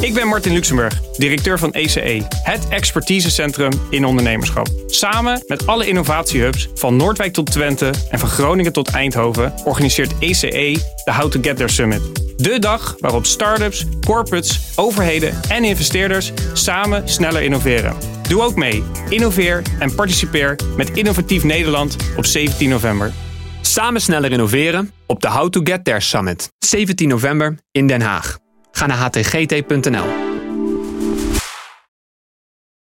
Ik ben Martin Luxemburg, directeur van ECE, het expertisecentrum in ondernemerschap. Samen met alle innovatiehubs van Noordwijk tot Twente en van Groningen tot Eindhoven organiseert ECE de How to Get There Summit. De dag waarop startups, corporates, overheden en investeerders samen sneller innoveren. Doe ook mee. Innoveer en participeer met Innovatief Nederland op 17 november. Samen sneller innoveren op de How to Get There Summit. 17 november in Den Haag. Ga naar htgt.nl.